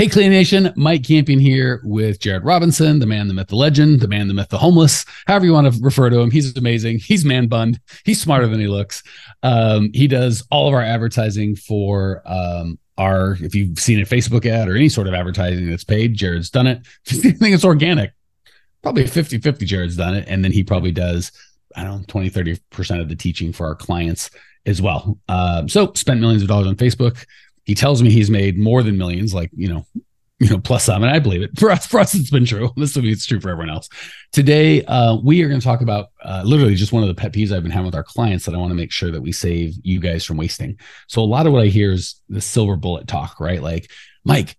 Hey, Clean Nation, Mike Campion here with Jared Robinson, the man, the myth, the legend, the man, the myth, the homeless, however you want to refer to him. He's amazing. He's man bunned. He's smarter than he looks. Um, he does all of our advertising for um, our, if you've seen a Facebook ad or any sort of advertising that's paid, Jared's done it. If you think it's organic, probably 50 50, Jared's done it. And then he probably does, I don't know, 20, 30% of the teaching for our clients as well. Um, so spent millions of dollars on Facebook he tells me he's made more than millions, like, you know, you know, plus some, and I believe it. For us, for us, it's been true. This will be it's true for everyone else. Today, uh, we are going to talk about uh, literally just one of the pet peeves I've been having with our clients that I want to make sure that we save you guys from wasting. So a lot of what I hear is the silver bullet talk, right? Like, Mike,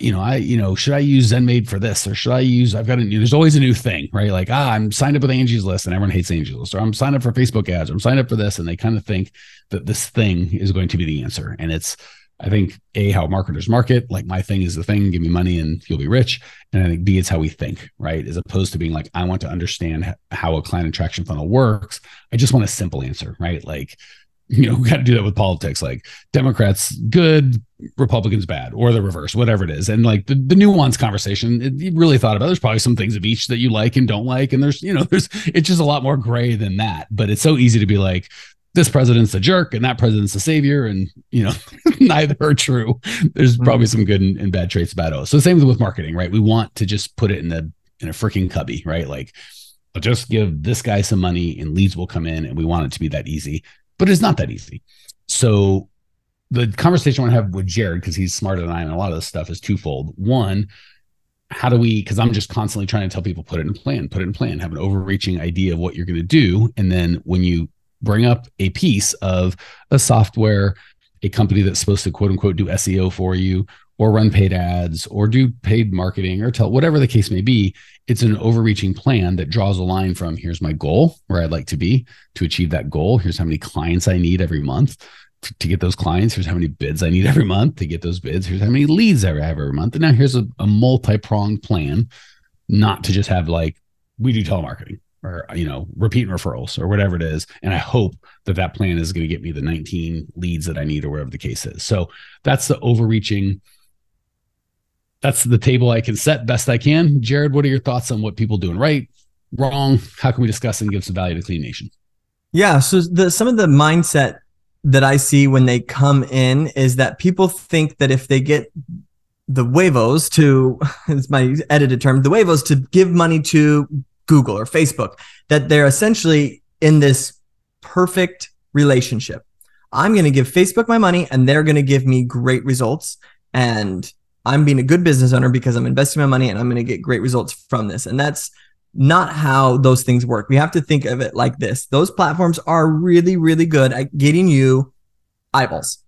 you know, I, you know, should I use ZenMaid for this or should I use, I've got a new, there's always a new thing, right? Like, ah, I'm signed up with Angie's List and everyone hates Angie's List, or I'm signed up for Facebook ads, or I'm signed up for this. And they kind of think that this thing is going to be the answer. And it's, I think A, how marketers market, like my thing is the thing, give me money and you'll be rich. And I think B, it's how we think, right? As opposed to being like, I want to understand how a client attraction funnel works. I just want a simple answer, right? Like, you know, we got to do that with politics. Like Democrats good, Republicans bad, or the reverse, whatever it is. And like the, the nuance conversation, it, you really thought about. There's probably some things of each that you like and don't like, and there's you know, there's it's just a lot more gray than that. But it's so easy to be like, this president's a jerk and that president's a savior and you know neither are true there's mm-hmm. probably some good and, and, bad traits about it so same with marketing right we want to just put it in the in a freaking cubby right like I'll just give this guy some money and leads will come in and we want it to be that easy but it's not that easy. So the conversation i want to have with jared because he's smarter than i am a lot of this stuff is twofold. One how do we because i'm just constantly trying to tell people put it in plan put it in plan have an overreaching idea of what you're going to do. And then when you bring up a piece of a software, a company that's supposed to quote unquote do SEO for you or run paid ads or do paid marketing or tell whatever the case may be. It's an overreaching plan that draws a line from here's my goal where I'd like to be to achieve that goal. Here's how many clients I need every month to, to get those clients. Here's how many bids I need every month to get those bids. Here's how many leads I have every month. And now here's a, a multi pronged plan, not to just have like, we do telemarketing or you know repeat referrals or whatever it is and i hope that that plan is going to get me the 19 leads that i need or whatever the case is so that's the overreaching that's the table i can set best i can jared what are your thoughts on what people doing right wrong how can we discuss and give some value to clean nation yeah so the some of the mindset that i see when they come in is that people think that if they get the huevos to it's my edited term the huevos to give money to Google or Facebook, that they're essentially in this perfect relationship. I'm going to give Facebook my money and they're going to give me great results. And I'm being a good business owner because I'm investing my money and I'm going to get great results from this. And that's not how those things work. We have to think of it like this those platforms are really, really good at getting you eyeballs.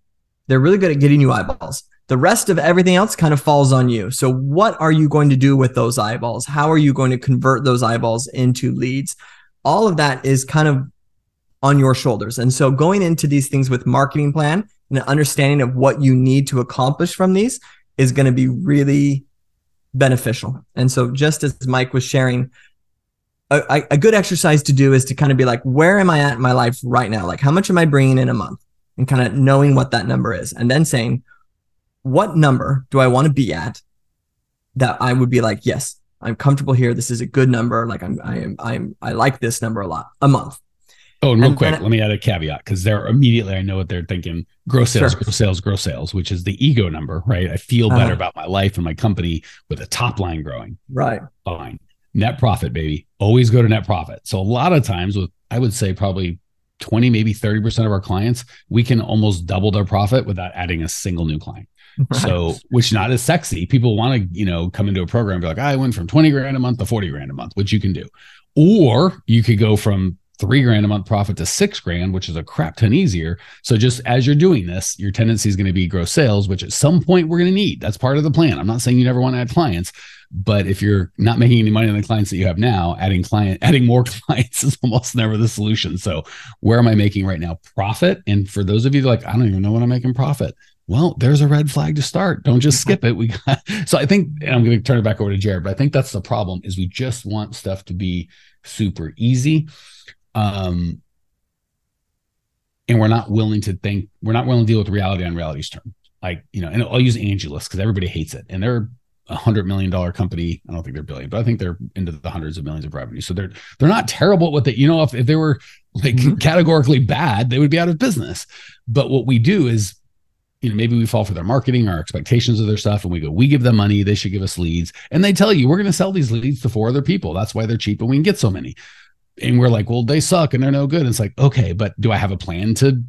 They're really good at getting you eyeballs. The rest of everything else kind of falls on you. So, what are you going to do with those eyeballs? How are you going to convert those eyeballs into leads? All of that is kind of on your shoulders. And so, going into these things with marketing plan and an understanding of what you need to accomplish from these is going to be really beneficial. And so, just as Mike was sharing, a, a, good exercise to do is to kind of be like, where am I at in my life right now? Like, how much am I bringing in a month? And kind of knowing what that number is. And then saying, what number do I want to be at that I would be like, yes, I'm comfortable here. This is a good number. Like I'm, I am, I'm, I like this number a lot a month. Oh, and real and quick, let me add a caveat because they're immediately I know what they're thinking. Gross sales, sure. gross sales, gross sales, which is the ego number, right? I feel better uh, about my life and my company with a top line growing. Right. Fine. Net profit, baby. Always go to net profit. So a lot of times with I would say probably 20, maybe 30% of our clients, we can almost double their profit without adding a single new client. Right. So, which not as sexy. People want to, you know, come into a program and be like, I went from 20 grand a month to 40 grand a month, which you can do. Or you could go from three grand a month profit to six grand, which is a crap ton easier. So just as you're doing this, your tendency is going to be gross sales, which at some point we're going to need. That's part of the plan. I'm not saying you never want to add clients, but if you're not making any money on the clients that you have now, adding client, adding more clients is almost never the solution. So where am I making right now profit? And for those of you like, I don't even know when I'm making profit. Well, there's a red flag to start. Don't just skip it. We got so I think I'm going to turn it back over to Jared, but I think that's the problem is we just want stuff to be super easy. Um, and we're not willing to think we're not willing to deal with reality on reality's terms. Like, you know, and I'll use Angie's List because everybody hates it. And they're a hundred million dollar company. I don't think they're billion, but I think they're into the hundreds of millions of revenue. So they're they're not terrible at what they, you know, if, if they were like mm-hmm. categorically bad, they would be out of business. But what we do is, you know, maybe we fall for their marketing, our expectations of their stuff, and we go, we give them money, they should give us leads. And they tell you, we're going to sell these leads to four other people. That's why they're cheap and we can get so many. And we're like, well, they suck and they're no good. And it's like, okay, but do I have a plan to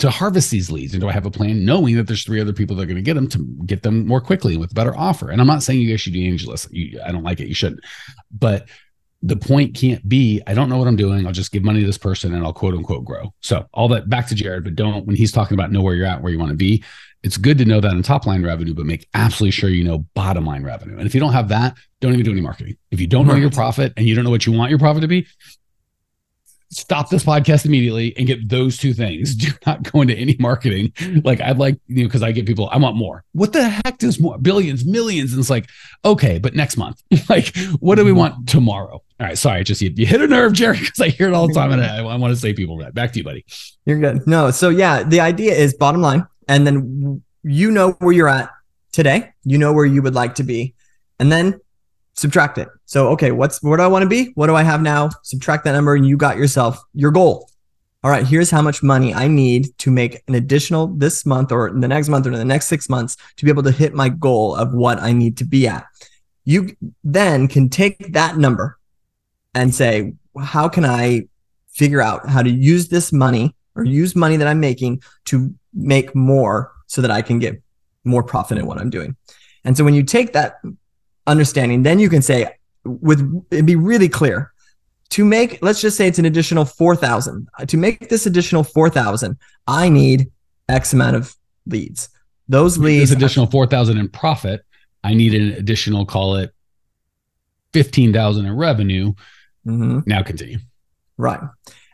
to harvest these leads? And do I have a plan knowing that there's three other people that are going to get them to get them more quickly with a better offer? And I'm not saying you guys should do Angie's List. You, I don't like it. You shouldn't. But the point can't be, I don't know what I'm doing. I'll just give money to this person and I'll quote unquote grow. So all that back to Jared, but don't, when he's talking about know where you're at, where you want to be, it's good to know that in top line revenue, but make absolutely sure you know bottom line revenue. And if you don't have that, don't even do any marketing. If you don't know your profit and you don't know what you want your profit to be, stop this podcast immediately and get those two things. Do not go into any marketing. Like I'd like, you know, because I get people, I want more. What the heck does more? Billions, millions. And it's like, okay, but next month. like, what do we want tomorrow? All right, sorry, just you, you hit a nerve, Jerry, because I hear it all the time, and I, I want to say people that. Back to you, buddy. You're good. No, so yeah, the idea is bottom line, and then you know where you're at today. You know where you would like to be, and then subtract it. So, okay, what's what do I want to be? What do I have now? Subtract that number and you got yourself your goal. All right, here's how much money I need to make an additional this month or the next month or the next 6 months to be able to hit my goal of what I need to be at. You then can take that number and say, how can I figure out how to use this money or use money that I'm making to make more so that I can get more profit in what I'm doing. And so when you take that understanding, then you can say, with it'd be really clear to make, let's just say it's an additional 4,000. To make this additional 4,000, I need X amount of leads. Those leads. This additional 4,000 in profit, I need an additional, call it 15,000 in revenue. Mm-hmm. Now continue. Right.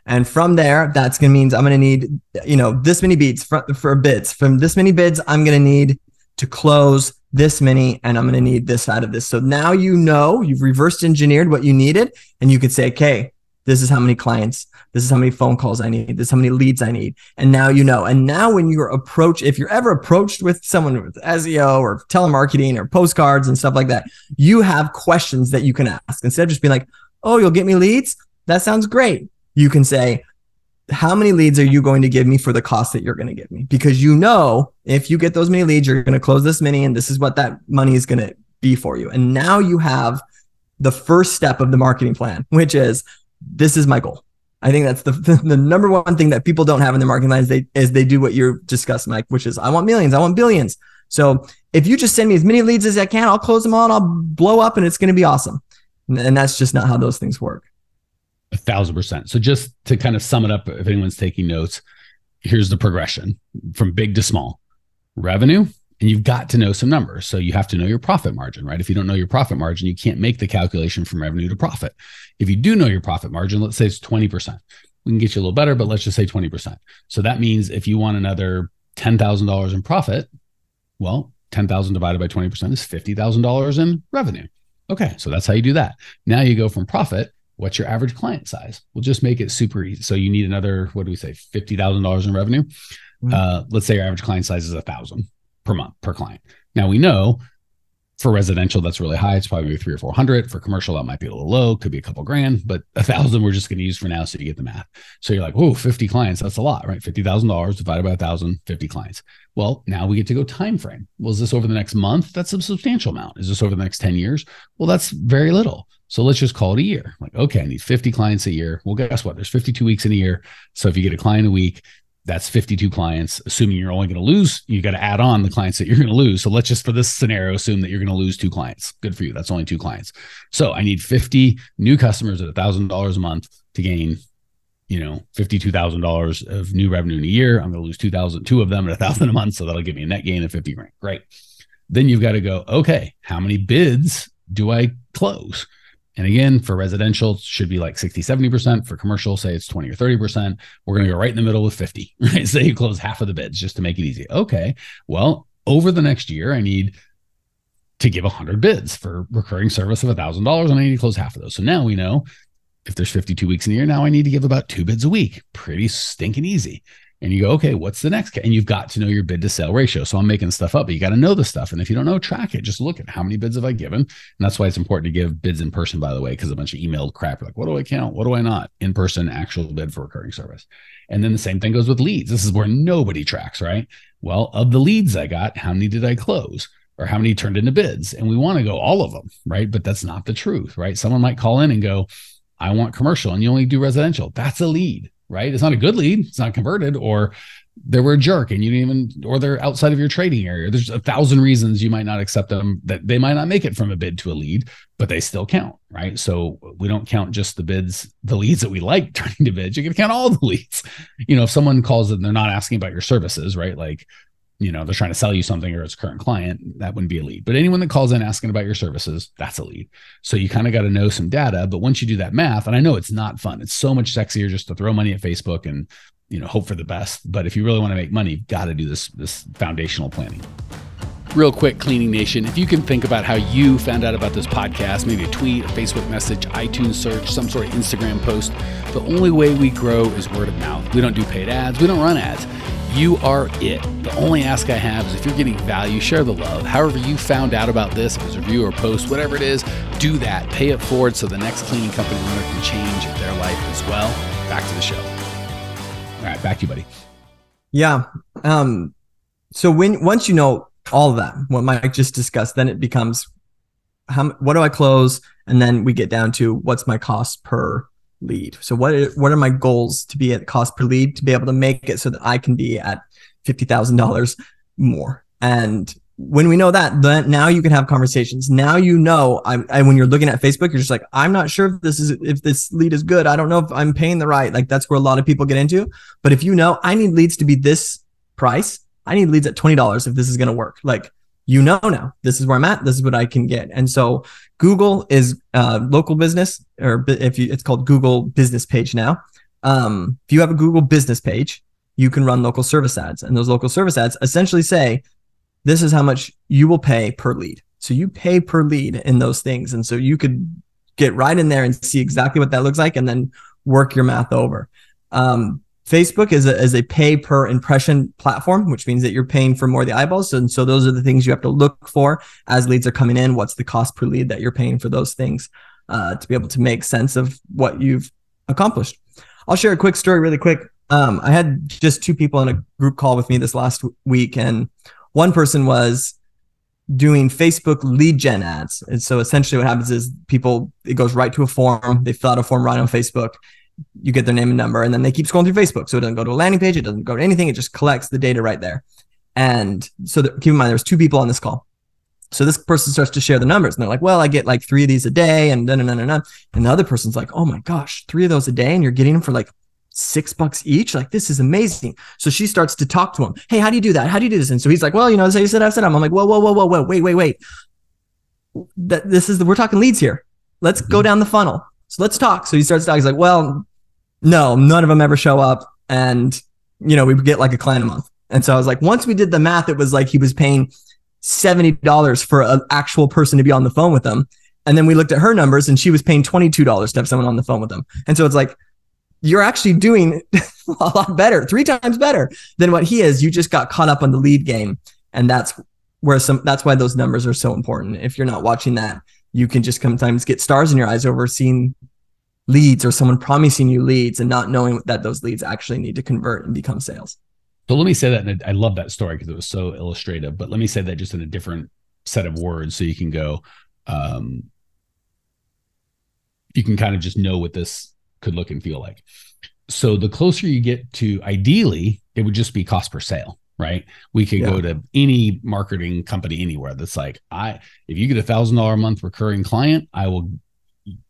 And from there, that's going to means I'm going to need, you know, this many beats for, for bids. From this many bids, I'm going to need to close this many and I'm going to need this out of this. So now you know you've reversed engineered what you needed and you could say, okay, this is how many clients, this is how many phone calls I need, this is how many leads I need. And now you know. And now when you're approach, if you're ever approached with someone with SEO or telemarketing or postcards and stuff like that, you have questions that you can ask instead of just being like, oh, you'll get me leads. That sounds great. You can say, how many leads are you going to give me for the cost that you're going to give me? Because you know, if you get those many leads, you're going to close this many, and this is what that money is going to be for you. And now you have the first step of the marketing plan, which is this is my goal. I think that's the, the number one thing that people don't have in their marketing plan is they is they do what you're discussing, Mike, which is I want millions, I want billions. So if you just send me as many leads as I can, I'll close them all and I'll blow up and it's going to be awesome. And that's just not how those things work. A thousand percent. So just to kind of sum it up, if anyone's taking notes, here's the progression from big to small revenue. And you've got to know some numbers. So you have to know your profit margin, right? If you don't know your profit margin, you can't make the calculation from revenue to profit. If you do know your profit margin, let's say it's 20%. We can get you a little better, but let's just say 20%. So that means if you want another $10,000 in profit, well, 10,000 divided by 20% is $50,000 in revenue. Okay, so that's how you do that. Now you go from profit what's your average client size? We'll just make it super easy. So you need another, what do we say, fifty thousand dollars in revenue. Mm-hmm. Uh, let's say your average client size is a thousand per month per client. Now we know for residential that's really high. It's probably three or four hundred. For commercial, that might be a little low, could be a couple grand, but a thousand we're just going to use for now so you get the math. So you're like, oh, 50 clients, that's a lot, right? Fifty thousand dollars divided by a thousand, 50 clients. Well, now we get to go time frame. Well, is this over the next month? That's a substantial amount. Is this over the next 10 years? Well, that's very little. So let's just call it a year. Like, okay, I need 50 clients a year. Well, guess what? There's 52 weeks in a year. So if you get a client a week, that's 52 clients. Assuming you're only going to lose, you got to add on the clients that you're going to lose. So let's just for this scenario assume that you're going to lose two clients. Good for you. That's only two clients. So I need 50 new customers at $1,000 a month to gain you know, $52,000 of new revenue in a year. I'm going to lose 2,000, two of them at a thousand a month. So that'll give me a net gain of 50 grand. Great. Then you've got to go, okay, how many bids do I close? And again, for residential, should be like 60, 70%. For commercial, say it's 20 or 30%. We're going to go right in the middle with 50, right? Say you close half of the bids just to make it easy. Okay. Well, over the next year, I need to give 100 bids for recurring service of $1,000 and I need to close half of those. So now we know if there's 52 weeks in a year, now I need to give about two bids a week. Pretty stinking easy. And you go, okay, what's the next? And you've got to know your bid to sale ratio. So I'm making stuff up, but you got to know the stuff. And if you don't know, track it. Just look at how many bids have I given. And that's why it's important to give bids in person, by the way, because a bunch of emailed crap like, what do I count? What do I not? In person, actual bid for recurring service. And then the same thing goes with leads. This is where nobody tracks, right? Well, of the leads I got, how many did I close? Or how many turned into bids? And we want to go all of them, right? But that's not the truth, right? Someone might call in and go, I want commercial and you only do residential. That's a lead, right? It's not a good lead. It's not converted or they were a jerk and you didn't even, or they're outside of your trading area. There's a thousand reasons you might not accept them that they might not make it from a bid to a lead, but they still count, right? So we don't count just the bids, the leads that we like turning to bids. You can count all the leads. You know, if someone calls and they're not asking about your services, right? Like you know they're trying to sell you something or it's current client that wouldn't be a lead. But anyone that calls in asking about your services that's a lead. So you kind of got to know some data but once you do that math and i know it's not fun it's so much sexier just to throw money at facebook and you know hope for the best. But if you really want to make money you've got to do this this foundational planning. Real quick cleaning nation if you can think about how you found out about this podcast maybe a tweet a facebook message itunes search some sort of instagram post the only way we grow is word of mouth. We don't do paid ads we don't run ads you are it. The only ask I have is if you're getting value, share the love. However, you found out about this, if it's a review or post, whatever it is, do that. Pay it forward so the next cleaning company owner can change their life as well. Back to the show. All right, back to you, buddy. Yeah. Um, so when once you know all that, what Mike just discussed, then it becomes how what do I close? And then we get down to what's my cost per lead. So what are, what are my goals to be at cost per lead to be able to make it so that I can be at fifty thousand dollars more? And when we know that, then now you can have conversations. Now you know, I, I, when you're looking at Facebook, you're just like, I'm not sure if this is if this lead is good. I don't know if I'm paying the right. Like that's where a lot of people get into. But if you know, I need leads to be this price. I need leads at twenty dollars if this is going to work. Like you know now. This is where i'm at. This is what i can get. And so google is uh, local business or if you it's called google business page now. Um, if you have a google business page you can run local service ads. And those local service ads essentially say this is how much you will pay per lead. So you pay per lead in those things. And so you could get right in there and see exactly what that looks like and then work your math over. Um, Facebook is a, is a pay per impression platform, which means that you're paying for more of the eyeballs. And so those are the things you have to look for as leads are coming in. What's the cost per lead that you're paying for those things uh, to be able to make sense of what you've accomplished? I'll share a quick story really quick. Um, I had just two people in a group call with me this last week, and one person was doing Facebook lead gen ads. And so essentially what happens is people, it goes right to a form. They fill out a form right on Facebook you get their name and number, and then they keep scrolling through Facebook. So it doesn't go to a landing page, it doesn't go to anything, it just collects the data right there. And so keep in mind, there's two people on this call. So this person starts to share the numbers, and they're like, "Well, I get like three of these a day," and then and then and And the other person's like, "Oh my gosh, three of those a day, and you're getting them for like six bucks each. Like this is amazing." So she starts to talk to him. Hey, how do you do that? How do you do this? And so he's like, "Well, you know, so you said I said I'm like, whoa, whoa, whoa, whoa, whoa, wait, wait, wait. That this is the, we're talking leads here. Let's go mm-hmm. down the funnel. So let's talk." So he starts talking. He's like, "Well, no, none of them ever show up. And, you know, we get like a client a month. And so I was like, once we did the math, it was like he was paying $70 for an actual person to be on the phone with them. And then we looked at her numbers and she was paying $22 to have someone on the phone with them. And so it's like, you're actually doing a lot better, three times better than what he is. You just got caught up on the lead game. And that's where some, that's why those numbers are so important. If you're not watching that, you can just sometimes get stars in your eyes over seeing leads or someone promising you leads and not knowing that those leads actually need to convert and become sales. So let me say that, and I love that story because it was so illustrative. But let me say that just in a different set of words, so you can go, um, you can kind of just know what this could look and feel like. So the closer you get to, ideally, it would just be cost per sale, right? We could yeah. go to any marketing company anywhere that's like, I if you get a thousand dollar a month recurring client, I will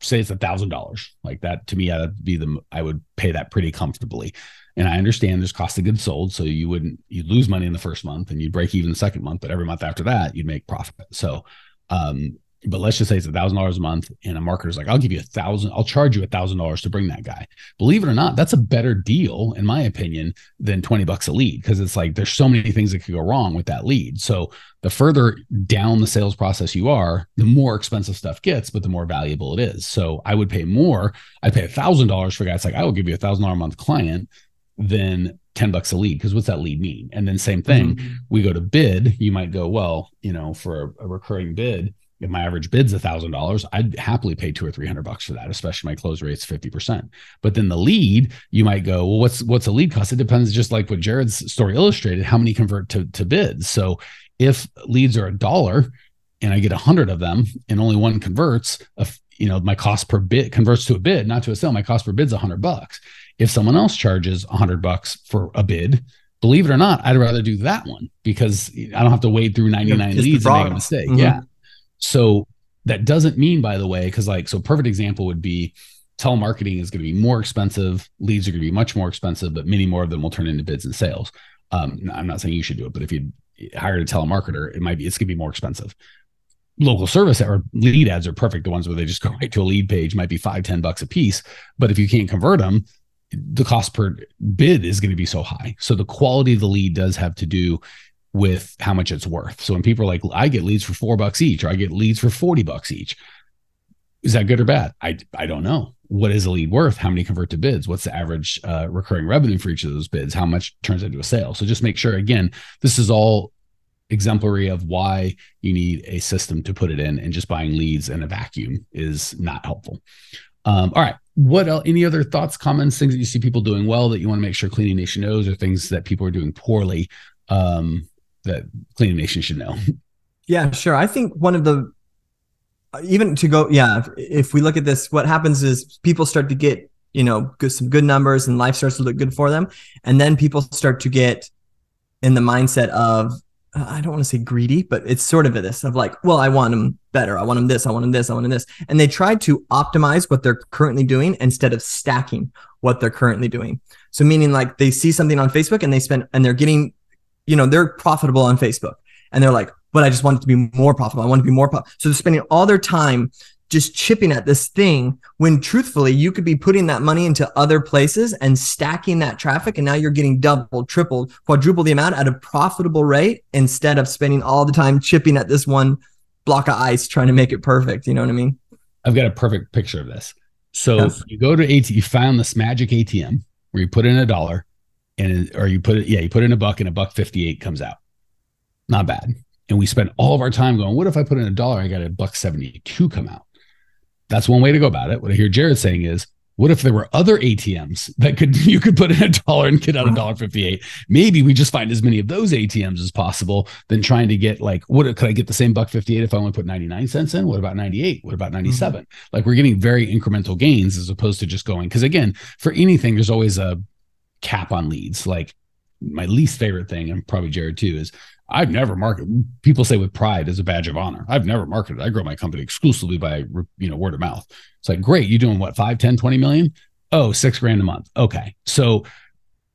say it's a thousand dollars like that to me that'd be the i would pay that pretty comfortably and i understand there's cost of goods sold so you wouldn't you'd lose money in the first month and you'd break even the second month but every month after that you'd make profit so um but let's just say it's a thousand dollars a month and a marketer's like i'll give you a thousand i'll charge you a thousand dollars to bring that guy. Believe it or not that's a better deal in my opinion than 20 bucks a lead because it's like there's so many things that could go wrong with that lead. So the further down the sales process you are the more expensive stuff gets but the more valuable it is. So i would pay more i'd pay a thousand dollars for guys like i will give you a thousand dollar a month client than 10 bucks a lead because what's that lead mean? And then same thing mm-hmm. we go to bid you might go well you know for a, a recurring bid if my average bid's a thousand dollars, I'd happily pay two or three hundred bucks for that, especially my close rate's fifty percent. But then the lead, you might go, well, what's what's a lead cost? It depends, just like what Jared's story illustrated, how many convert to to bids. So if leads are a dollar and I get a hundred of them and only one converts, you know, my cost per bid converts to a bid, not to a sale. My cost per bid's a hundred bucks. If someone else charges a hundred bucks for a bid, believe it or not, I'd rather do that one because I don't have to wade through 99 leads and make a mistake. Mm-hmm. Yeah. So that doesn't mean, by the way, because like, so perfect example would be telemarketing is going to be more expensive. Leads are going to be much more expensive, but many more of them will turn into bids and sales. Um, I'm not saying you should do it, but if you hired a telemarketer, it might be, it's going to be more expensive. Local service or lead ads are perfect. The ones where they just go right to a lead page might be five, 10 bucks a piece. But if you can't convert them, the cost per bid is going to be so high. So the quality of the lead does have to do with how much it's worth. So when people are like, I get leads for four bucks each, or I get leads for 40 bucks each, is that good or bad? I, I don't know. What is a lead worth? How many convert to bids? What's the average uh, recurring revenue for each of those bids? How much turns into a sale? So just make sure, again, this is all exemplary of why you need a system to put it in, and just buying leads in a vacuum is not helpful. Um, all right. What else, any other thoughts, comments, things that you see people doing well that you want to make sure Cleaning Nation knows, or things that people are doing poorly um, that Cleaning Nation should know? Yeah, sure. I think one of the even to go, yeah. If, if we look at this, what happens is people start to get you know good, some good numbers and life starts to look good for them, and then people start to get in the mindset of uh, I don't want to say greedy, but it's sort of this of like, well, I want them better. I want them this. I want them this. I want them this. And they try to optimize what they're currently doing instead of stacking what they're currently doing. So meaning like they see something on Facebook and they spend and they're getting you know, they're profitable on Facebook and they're like, but I just want it to be more profitable. I want to be more profitable. So they're spending all their time just chipping at this thing when truthfully you could be putting that money into other places and stacking that traffic and now you're getting double triple quadruple the amount at a profitable rate instead of spending all the time chipping at this one block of ice trying to make it perfect you know what i mean i've got a perfect picture of this so yes. you go to at you found this magic atm where you put in a dollar and or you put it, yeah, you put in a buck and a buck 58 comes out. Not bad. And we spent all of our time going, what if I put in a dollar? I got a buck 72 come out. That's one way to go about it. What I hear Jared saying is, what if there were other ATMs that could you could put in a dollar and get out a dollar fifty eight? Maybe we just find as many of those ATMs as possible than trying to get like what could I get the same buck fifty eight if I only put ninety nine cents in? What about ninety eight? What about ninety seven? Mm-hmm. Like we're getting very incremental gains as opposed to just going because again for anything there's always a cap on leads. Like my least favorite thing, and probably Jared too, is I've never marketed. People say with pride as a badge of honor. I've never marketed. I grow my company exclusively by you know word of mouth. It's like great. you're doing what? Five, 10, 20 million? Oh, six grand a month. Okay. So,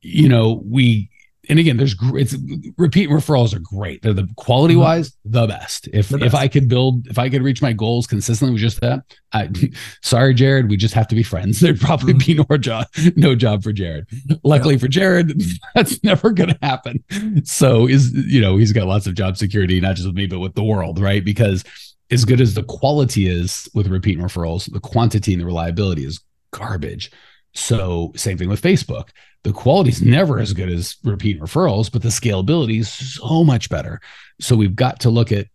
you know, we and again, there's it's repeat referrals are great. They're the quality mm-hmm. wise the best. If the best. if I could build, if I could reach my goals consistently with just that, I sorry, Jared, we just have to be friends. There'd probably be mm-hmm. no job, no job for Jared. Luckily yeah. for Jared, that's never gonna happen. So is you know he's got lots of job security, not just with me, but with the world, right? Because as good as the quality is with repeat referrals, the quantity and the reliability is garbage. So same thing with Facebook. The quality is never as good as repeat referrals, but the scalability is so much better. So we've got to look at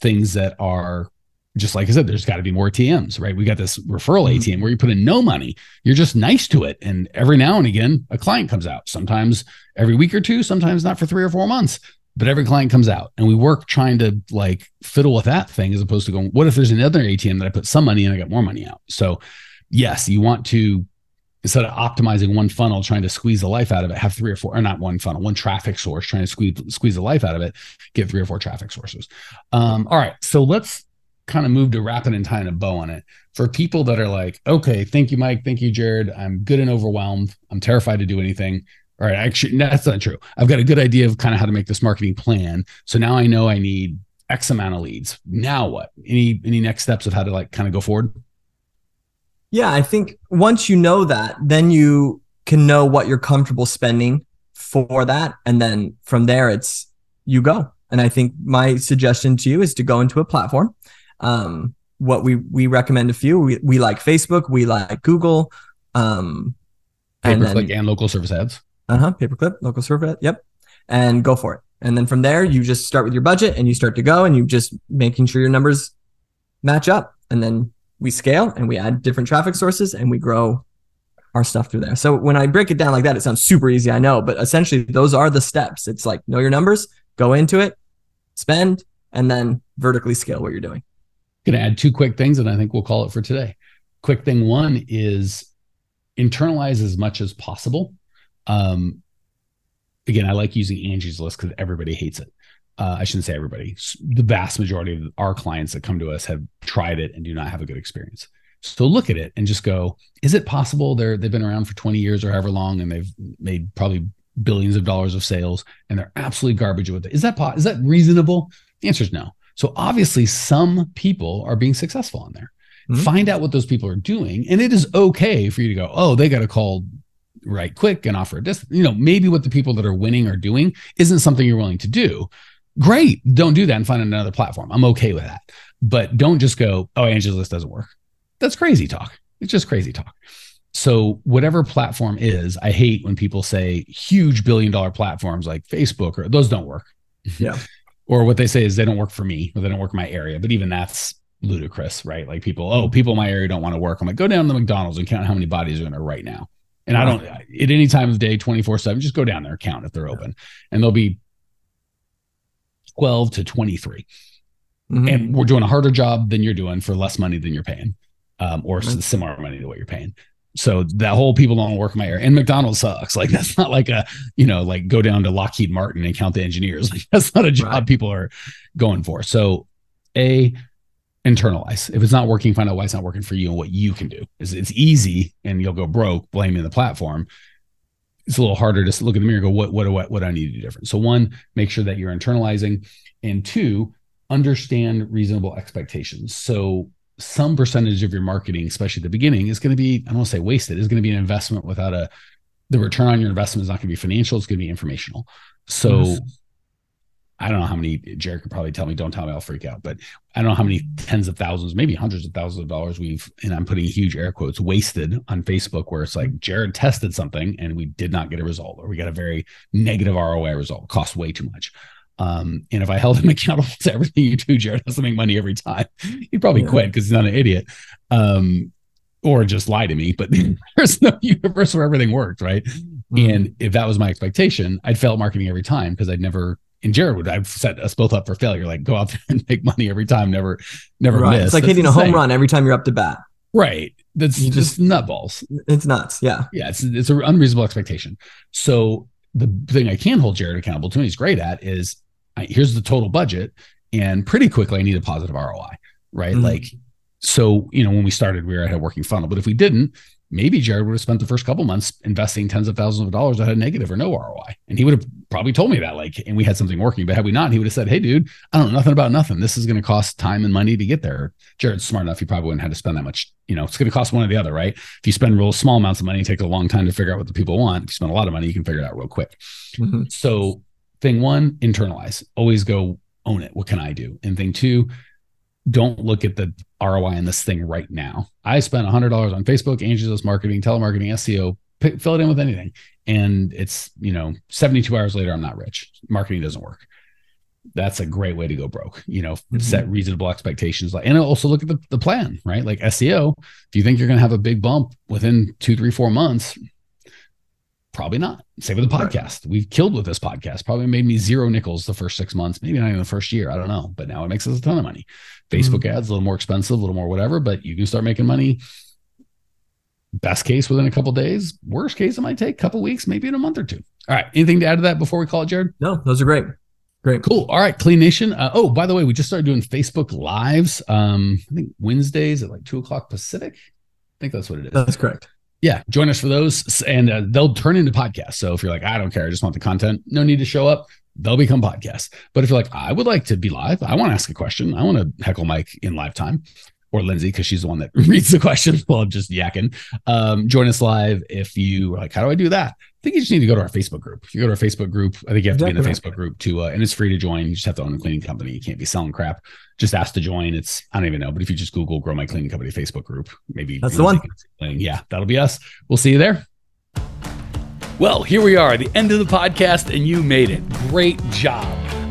things that are just like I said, there's got to be more ATMs, right? We got this referral mm-hmm. ATM where you put in no money, you're just nice to it. And every now and again, a client comes out, sometimes every week or two, sometimes not for three or four months, but every client comes out. And we work trying to like fiddle with that thing as opposed to going, what if there's another ATM that I put some money in, I got more money out? So, yes, you want to instead of optimizing one funnel, trying to squeeze the life out of it, have three or four, or not one funnel, one traffic source, trying to squeeze squeeze the life out of it, get three or four traffic sources. Um, all right, so let's kind of move to wrapping and tying a bow on it. For people that are like, okay, thank you, Mike. Thank you, Jared. I'm good and overwhelmed. I'm terrified to do anything. All right, actually, no, that's not true. I've got a good idea of kind of how to make this marketing plan. So now I know I need X amount of leads. Now what? Any any next steps of how to like kind of go forward? Yeah, I think once you know that, then you can know what you're comfortable spending for that. And then from there, it's you go. And I think my suggestion to you is to go into a platform. Um, what we we recommend a few. We, we like Facebook, we like Google, um, per click and, and local service ads. Uh huh. Pay per click, local service. Yep. And go for it. And then from there, you just start with your budget and you start to go and you just making sure your numbers match up. And then we scale and we add different traffic sources and we grow our stuff through there. So when I break it down like that, it sounds super easy, I know, but essentially those are the steps. It's like know your numbers, go into it, spend, and then vertically scale what you're doing. To add two quick things, and I think we'll call it for today. Quick thing one is internalize as much as possible. Um, again, I like using Angie's List because everybody hates it. Uh, I shouldn't say everybody. The vast majority of our clients that come to us have tried it and do not have a good experience. So look at it and just go, is it possible they're they've been around for 20 years or however long and they've made probably billions of dollars of sales and they're absolutely garbage with it. Is that is that reasonable? The answer is no. So obviously some people are being successful on there. Mm-hmm. Find out what those people are doing and it is okay for you to go, "Oh, they got to call right quick and offer a discount." You know, maybe what the people that are winning are doing isn't something you're willing to do. Great. Don't do that and find another platform. I'm okay with that. But don't just go, "Oh, Angie's list doesn't work." That's crazy talk. It's just crazy talk. So whatever platform is, I hate when people say huge billion dollar platforms like Facebook or those don't work. Yeah. or what they say is they don't work for me or they don't work in my area. But even that's ludicrous, right? Like people, oh, people in my area don't want to work. I'm like, go down to the McDonald's and count how many bodies are in there right now. And I don't at any time of the day, 24 7, just go down there, count if they're open. And there'll be 12 to 23. Mm-hmm. And we're doing a harder job than you're doing for less money than you're paying um, or right. similar money to what you're paying. So that whole people don't work my area and McDonald's sucks. Like that's not like a, you know, like go down to Lockheed Martin and count the engineers. Like that's not a job right. people are going for. So a internalize. If it's not working, find out why it's not working for you and what you can do. It's, it's easy and you'll go broke blaming the platform. It's a little harder to look in the mirror and go, what, what I, what do I need to do different? So one, make sure that you're internalizing and two, understand reasonable expectations. So some percentage of your marketing, especially at the beginning, is going to be, I don't want to say wasted, is going to be an investment without a, the return on your investment is not going to be financial, it's going to be informational. So yes. I don't know how many, Jared could probably tell me, don't tell me, I'll freak out, but I don't know how many tens of thousands, maybe hundreds of thousands of dollars we've, and I'm putting huge air quotes, wasted on Facebook where it's like Jared tested something and we did not get a result or we got a very negative ROI result, cost way too much. Um, and if I held him accountable to everything you do, Jared has to make money every time. He'd probably yeah. quit because he's not an idiot. Um, or just lie to me, but there's no universe where everything worked, right? Mm-hmm. And if that was my expectation, I'd fail marketing every time because I'd never and Jared would I've set us both up for failure. Like go out there and make money every time, never, never right. miss. It's like That's hitting a home run every time you're up to bat. Right. That's you just nutballs. It's nuts. Yeah. Yeah. It's it's an unreasonable expectation. So the thing I can hold Jared accountable to, and he's great at, is I, here's the total budget, and pretty quickly I need a positive ROI, right? Mm-hmm. Like, so you know, when we started, we were at a working funnel, but if we didn't, maybe Jared would have spent the first couple months investing tens of thousands of dollars that had negative or no ROI, and he would have probably told me that, like, and we had something working. But had we not, he would have said, "Hey, dude, I don't know nothing about nothing. This is going to cost time and money to get there." Jared's smart enough; he probably wouldn't have to spend that much. You know, it's going to cost one or the other, right? If you spend real small amounts of money, it takes a long time to figure out what the people want. If you spend a lot of money, you can figure it out real quick. Mm-hmm. So, thing one, internalize. Always go own it. What can I do? And thing two, don't look at the ROI on this thing right now. I spent $100 on Facebook, Angie's List marketing, telemarketing, SEO, pick, fill it in with anything. And it's, you know, 72 hours later, I'm not rich. Marketing doesn't work. That's a great way to go broke, you know, mm-hmm. set reasonable expectations. Like, and also look at the, the plan, right? Like SEO, if you think you're going to have a big bump within two, three, four months, Probably not. Same with the podcast. Right. We've killed with this podcast. Probably made me zero nickels the first six months, maybe not even the first year. I don't know. But now it makes us a ton of money. Facebook mm-hmm. ads, a little more expensive, a little more whatever, but you can start making money. Best case within a couple days. Worst case, it might take a couple weeks, maybe in a month or two. All right. Anything to add to that before we call it, Jared? No, those are great. Great. Cool. All right, Clean Nation. Uh, oh, by the way, we just started doing Facebook Lives. Um, I think Wednesdays at like two o'clock Pacific. I think that's what it is. That's correct. Yeah, join us for those, and uh, they'll turn into podcasts. So if you're like, I don't care, I just want the content, no need to show up. They'll become podcasts. But if you're like, I would like to be live, I want to ask a question, I want to heckle Mike in live time, or Lindsay because she's the one that reads the questions while I'm just yakking. Um, join us live if you are like, how do I do that? I think you just need to go to our Facebook group. If you go to our Facebook group, I think you have to be in the Facebook group to, uh, and it's free to join. You just have to own a cleaning company. You can't be selling crap. Just ask to join. It's I don't even know, but if you just Google "Grow My Cleaning Company" Facebook group, maybe that's the one. Yeah, that'll be us. We'll see you there. Well, here we are, the end of the podcast, and you made it. Great job.